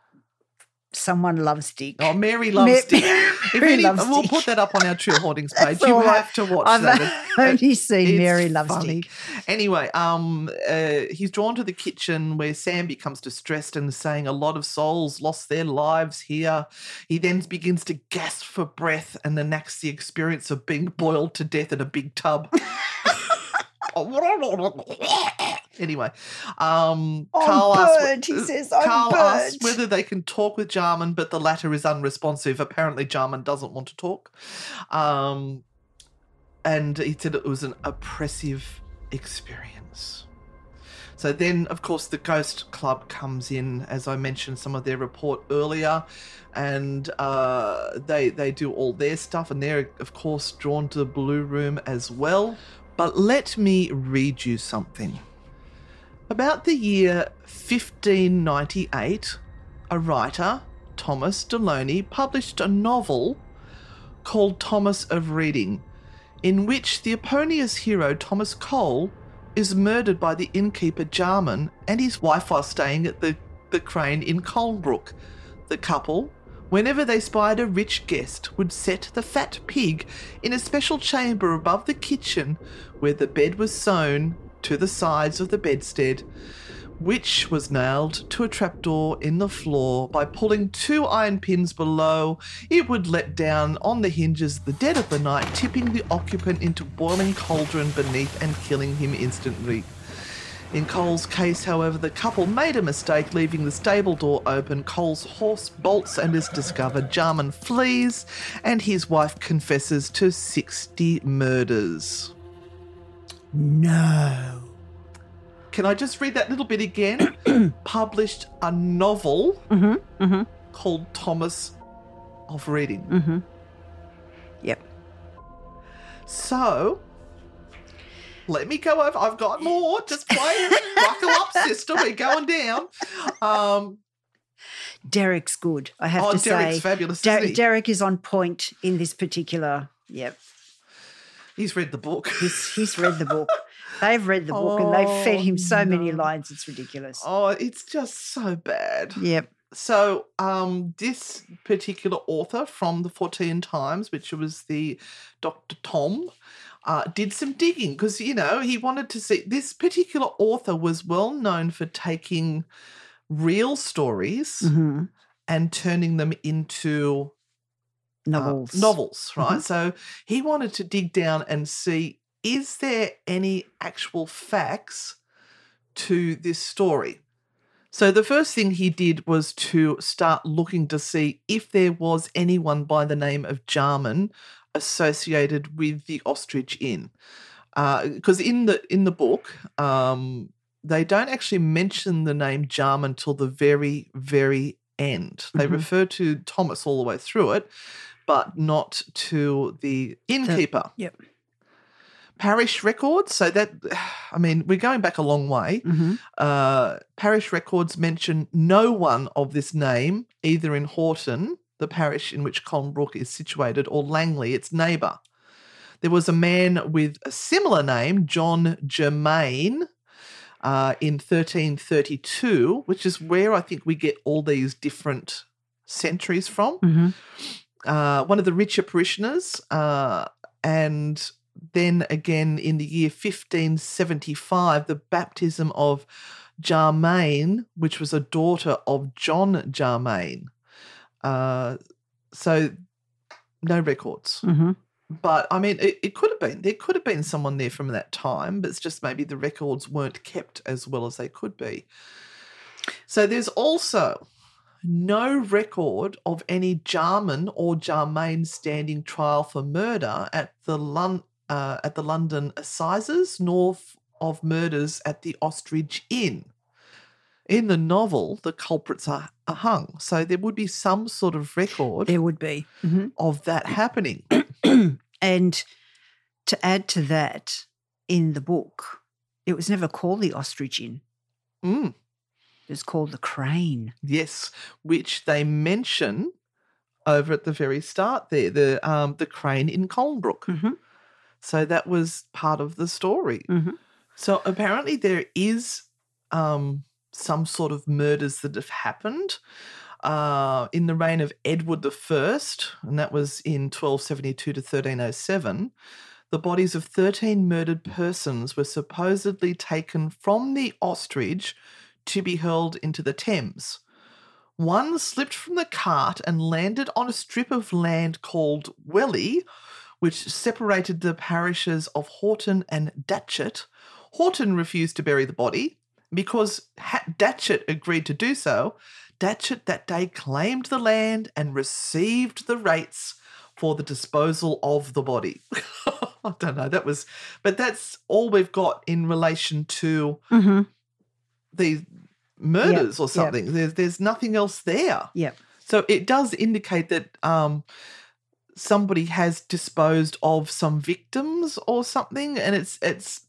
someone loves Dick. Oh, Mary loves Dick. Mary any, loves we'll Dick. put that up on our True Hauntings page. You right. have to watch I've that. only seen Mary loves funny. Dick. Anyway, um, uh, he's drawn to the kitchen where Sam becomes distressed and saying a lot of souls lost their lives here. He then begins to gasp for breath and enacts the experience of being boiled to death in a big tub. Anyway, um, I'm Carl asks, he says, Carl asks whether they can talk with Jarman, but the latter is unresponsive. Apparently, Jarman doesn't want to talk. Um, and he said it was an oppressive experience. So then, of course, the Ghost Club comes in, as I mentioned some of their report earlier, and uh, they they do all their stuff, and they're of course drawn to the Blue Room as well. But let me read you something. About the year 1598, a writer, Thomas Deloney, published a novel called Thomas of Reading, in which the Eponius hero Thomas Cole is murdered by the innkeeper Jarman and his wife while staying at the, the crane in Colnbrook. The couple, whenever they spied a rich guest, would set the fat pig in a special chamber above the kitchen where the bed was sewn to the sides of the bedstead which was nailed to a trapdoor in the floor. By pulling two iron pins below, it would let down on the hinges the dead of the night, tipping the occupant into boiling cauldron beneath and killing him instantly. In Cole's case, however, the couple made a mistake, leaving the stable door open. Cole's horse bolts and is discovered. Jarman flees, and his wife confesses to 60 murders. No. Can I just read that little bit again? Published a novel mm-hmm, mm-hmm. called Thomas of Reading. Mm-hmm. Yep. So, let me go over. I've got more. Just play. Buckle up, sister. We're going down. Um, Derek's good. I have Oh, to Derek's say, fabulous, Der-? Derek is on point in this particular. Yep, he's read the book. he's he's read the book. They've read the book and they've fed him so many lines. It's ridiculous. Oh, it's just so bad. Yep. So, um, this particular author from the Fortean Times, which was the Dr. Tom, uh, did some digging because, you know, he wanted to see. This particular author was well known for taking real stories Mhm. and turning them into uh, Novels. novels, right? Mhm. So he wanted to dig down and see is there any actual facts to this story? So the first thing he did was to start looking to see if there was anyone by the name of Jarman associated with the Ostrich Inn. Because in the in the book, um, they don't actually mention the name Jarman till the very, very end. They Mhm. refer to Thomas all the way through it, but not to the innkeeper. Yep. parish records. So that, I mean, we're going back a long way. Mm-hmm. Uh, parish records mention no one of this name, either in Horton, the parish in which Colnbrook is situated, or Langley, its neighbour. There was a man with a similar name, John Germain, uh, in 1332, which is where I think we get all these different centuries from. Mm-hmm. Uh, one of the richer parishioners, uh, and then again in the year 1575, the baptism of Jarmain, which was a daughter of John Jarmain. Uh, so no records. Mm-hmm. But I mean, it, it could have been. There could have been someone there from that time, but it's just maybe the records weren't kept as well as they could be. So there's also no record of any Jarman or Jarmain standing trial for murder at the Lon- uh, at the London Assizes, nor of murders at the Ostrich Inn. In the novel, the culprits are, are hung, so there would be some sort of record There would be. Mm-hmm. of that happening. and to add to that, in the book, it was never called the ostrich inn. Mm. It was called the crane. Yes, which they mention over at the very start there, the um the crane in Colnbrook. Mhm. So that was part of the story. Mhm. So apparently there is um some sort of murders that have happened uh, in the reign of Edward I, and that was in 1272 to 1307. The bodies of 13 murdered persons were supposedly taken from the ostrich to be hurled into the Thames. One slipped from the cart and landed on a strip of land called Welly, which separated the parishes of Horton and Datchet. Horton refused to bury the body. Because Datchet agreed to do so, Datchet that day claimed the land and received the rates for the disposal of the body. I don't know. That was, but that's all we've got in relation to Mm-hmm. These murders or yep. something. There's there's nothing else there. Yep. So it does indicate that um, somebody has disposed of some victims or something, and it's it's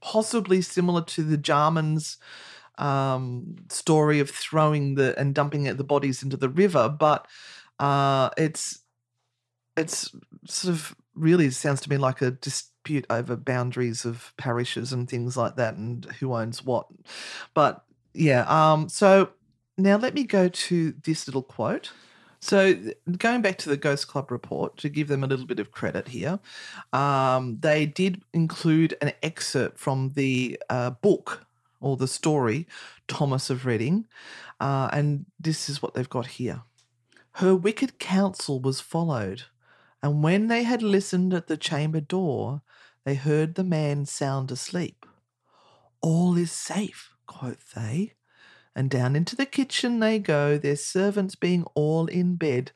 possibly similar to the Jarman's um, story of throwing the and dumping the bodies into the river, but uh, it's it's sort of really sounds to me like a dispute over boundaries of parishes and things like that, and who owns what. But yeah, um, so now let me go to this little quote. So, going back to the Ghost Club report, to give them a little bit of credit here, um, they did include an excerpt from the uh, book or the story, Thomas of Reading, uh, and this is what they've got here. Her wicked counsel was followed, and when they had listened at the chamber door, they heard the man sound asleep. All is safe, quoth they. And down into the kitchen they go, their servants being all in bed.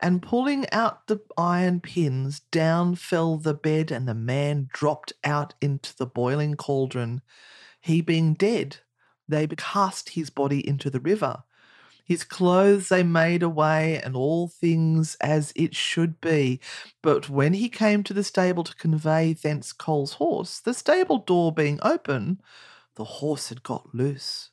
And pulling out the iron pins, down fell the bed, and the man dropped out into the boiling cauldron. He being dead, they cast his body into the river. His clothes they made away, and all things as it should be. But when he came to the stable to convey thence Cole's horse, the stable door being open, the horse had got loose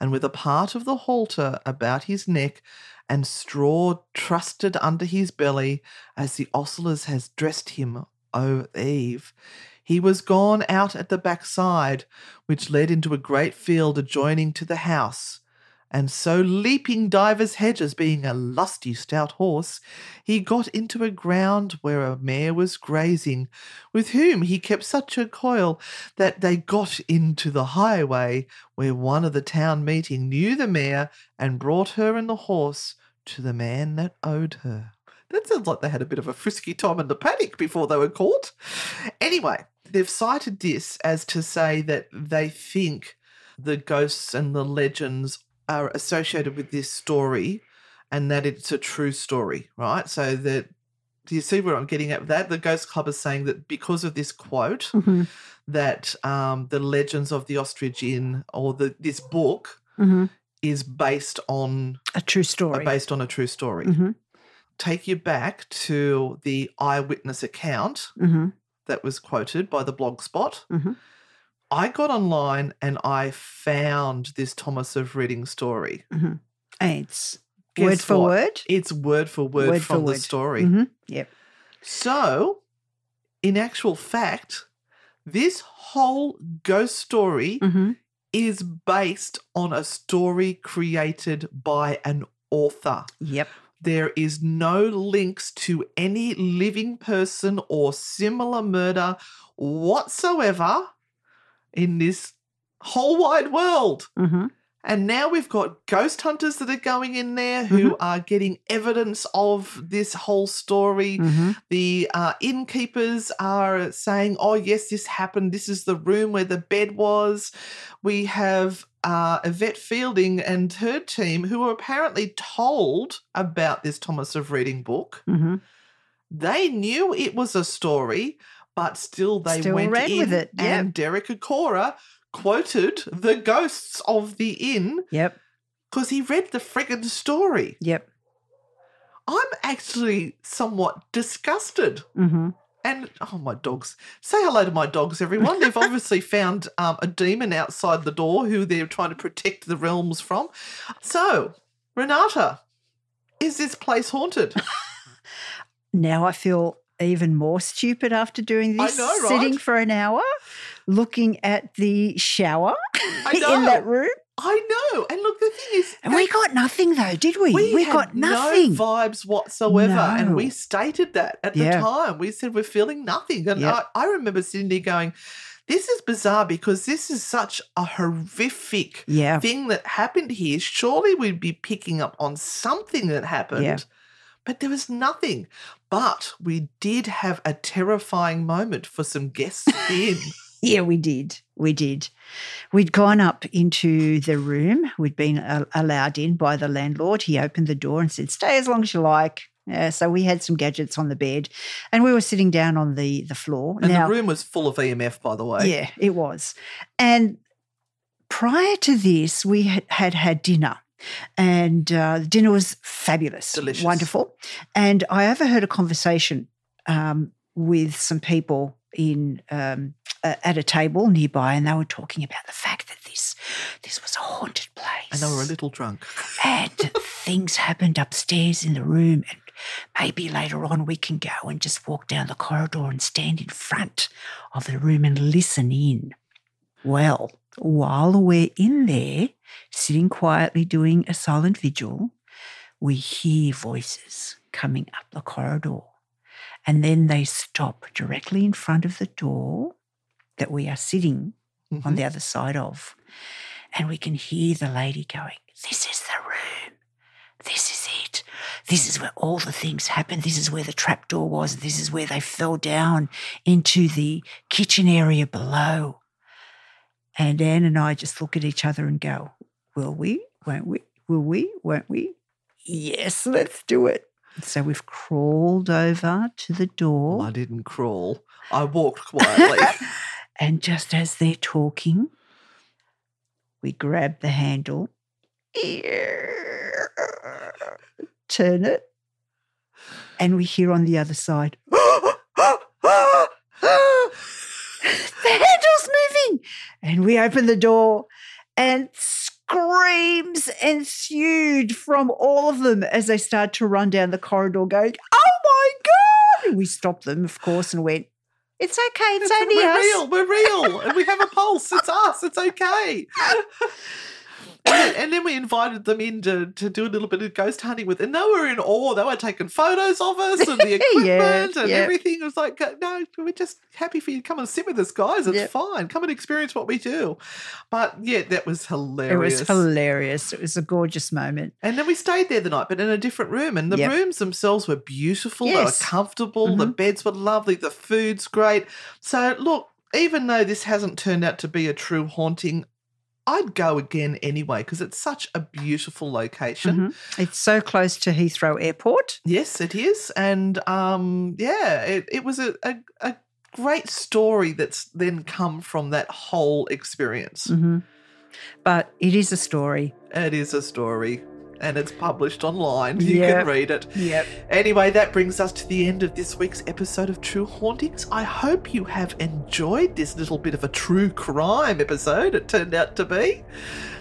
and with a part of the halter about his neck and straw trusted under his belly, as the ostlers has dressed him o' eve, he was gone out at the back side, which led into a great field adjoining to the house. And so leaping divers hedges, being a lusty stout horse, he got into a ground where a mare was grazing, with whom he kept such a coil that they got into the highway, where one of the town meeting knew the mare and brought her and the horse to the man that owed her. That sounds like they had a bit of a frisky time in the paddock before they were caught. Anyway, they've cited this as to say that they think the ghosts and the legends are associated with this story and that it's a true story, right? So that do you see where I'm getting at with that? The Ghost Club is saying that because of this quote, Mm-hmm. that um, the legends of the ostrich inn or the this book Mm-hmm. is based on A true story. based on a true story. Mhm. Take you back to the eyewitness account Mm-hmm. that was quoted by the blog spot. I got online and I found this Thomas of Reading story. And it's Guess word for what? word. It's word for word, Word for from the word. story. Mhm. Yep. So, in actual fact, this whole ghost story Mhm. is based on a story created by an author. Yep. There is no links to any living person or similar murder whatsoever in this whole wide world. hmm And now we've got ghost hunters that are going in there who Mm-hmm. are getting evidence of this whole story. hmm The uh, innkeepers are saying, oh, yes, this happened. This is the room where the bed was. We have uh, Yvette Fielding and her team who were apparently told about this Thomas of Reading book. hmm They knew it was a story, but still they Still went in with it, yep. and Derek Acora quoted the ghosts of the inn Yep. because he read the friggin' story. Yep. I'm actually somewhat disgusted. hmm And oh, my dogs! Say hello to my dogs, everyone. They've obviously found um, a demon outside the door who they're trying to protect the realms from. So, Renata, is this place haunted? Now I feel even more stupid after doing this. know, right? Sitting for an hour, looking at the shower in that room. I know. And look, the thing is, And we got nothing though, did we? we, had got nothing. No vibes whatsoever, and we stated that at Yeah. the time. We said we're feeling nothing, and. I, I remember sitting there going, "This is bizarre because this is such a horrific yeah. thing that happened here. Surely we'd be picking up on something that happened." But there was nothing. But we did have a terrifying moment for some guests in. Yeah, we did. We did. We'd gone up into the room. We'd been uh, allowed in by the landlord. He opened the door and said, "Stay as long as you like." Uh, so we had some gadgets on the bed, and we were sitting down on the the floor. And now, the room was full of EMF, by the way. yeah, it was. And prior to this, we had had, had dinner. And uh, the dinner was fabulous, Delicious. wonderful. And I overheard a conversation um, with some people in um, at a table nearby, and they were talking about the fact that this this was a haunted place, And they were a little drunk. and things happened upstairs in the room and maybe later on we can go and just walk down the corridor and stand in front of the room and listen in well while we're in there sitting quietly doing a silent vigil we hear voices coming up the corridor and then they stop directly in front of the door that we are sitting on Mhm. the other side of. And we can hear the lady going, This is the room. This is it. This is where all the things happened. This is where the trapdoor was. This is where they fell down into the kitchen area below. And Anne and I just look at each other and go, Will we? Won't we? Will we? Won't we? Yes, let's do it. So we've crawled over to the door. Well, I didn't crawl. I walked quietly. And just as they're talking, we grab the handle, turn it, and we hear on the other side, the handle's moving. And we open the door, and screams ensued from all of them as they start to run down the corridor, going, Oh my God! We stopped them, of course, and went, It's okay, it's, It's- only we're us. real. We're real, and we have a pulse. It's us. It's okay. And then, we invited them in to, to do a little bit of ghost hunting with, and they were in awe. They were taking photos of us and the equipment Yeah, and yeah. everything. It was like, no, we're just happy for you to come and sit with us, guys. It's Yeah. fine. Come and experience what we do. But yeah, that was hilarious. It was hilarious. It was a gorgeous moment. And then we stayed there the night, but in a different room. And the Yep. rooms themselves were beautiful. Yes. They were comfortable. The Mhm. beds were lovely. The food's great. So, look, even though this hasn't turned out to be a true haunting, I'd go again anyway because it's such a beautiful location. Mhm. It's so close to Heathrow Airport. Yes, it is. And um, yeah, it, it was a, a, a great story that's then come from that whole experience. hmm But it is a story. It is a story. And it's published online. You Yep. can read it. Yep. Anyway, that brings us to the end of this week's episode of True Hauntings. I hope you have enjoyed this little bit of a true crime episode, it turned out to be.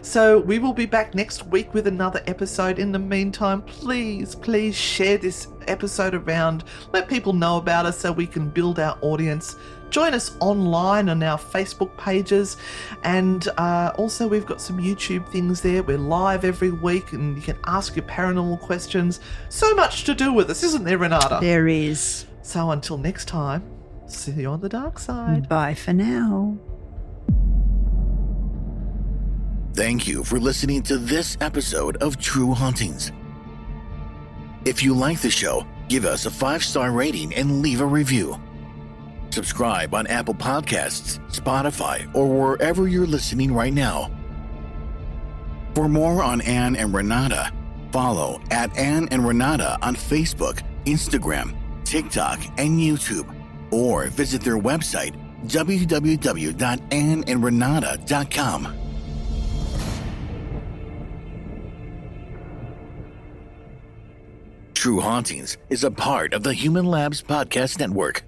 So, we will be back next week with another episode. In the meantime, please, please share this episode around. Let people know about us so we can build our audience. Join us online on our Facebook pages, and uh, also we've got some YouTube things there. We're live every week, and you can ask your paranormal questions. So much to do with us, isn't there, Renata? There is. So until next time, see you on the dark side. Bye for now. Thank you for listening to this episode of True Hauntings. If you like the show, give us a five star rating and leave a review. Subscribe on Apple Podcasts, Spotify, or wherever you're listening right now. For more on Anne and Renata, follow at Anne and Renata on Facebook, Instagram, TikTok, and YouTube, or visit their website www.anneandrenata.com. True Hauntings is a part of the Human Labs Podcast Network.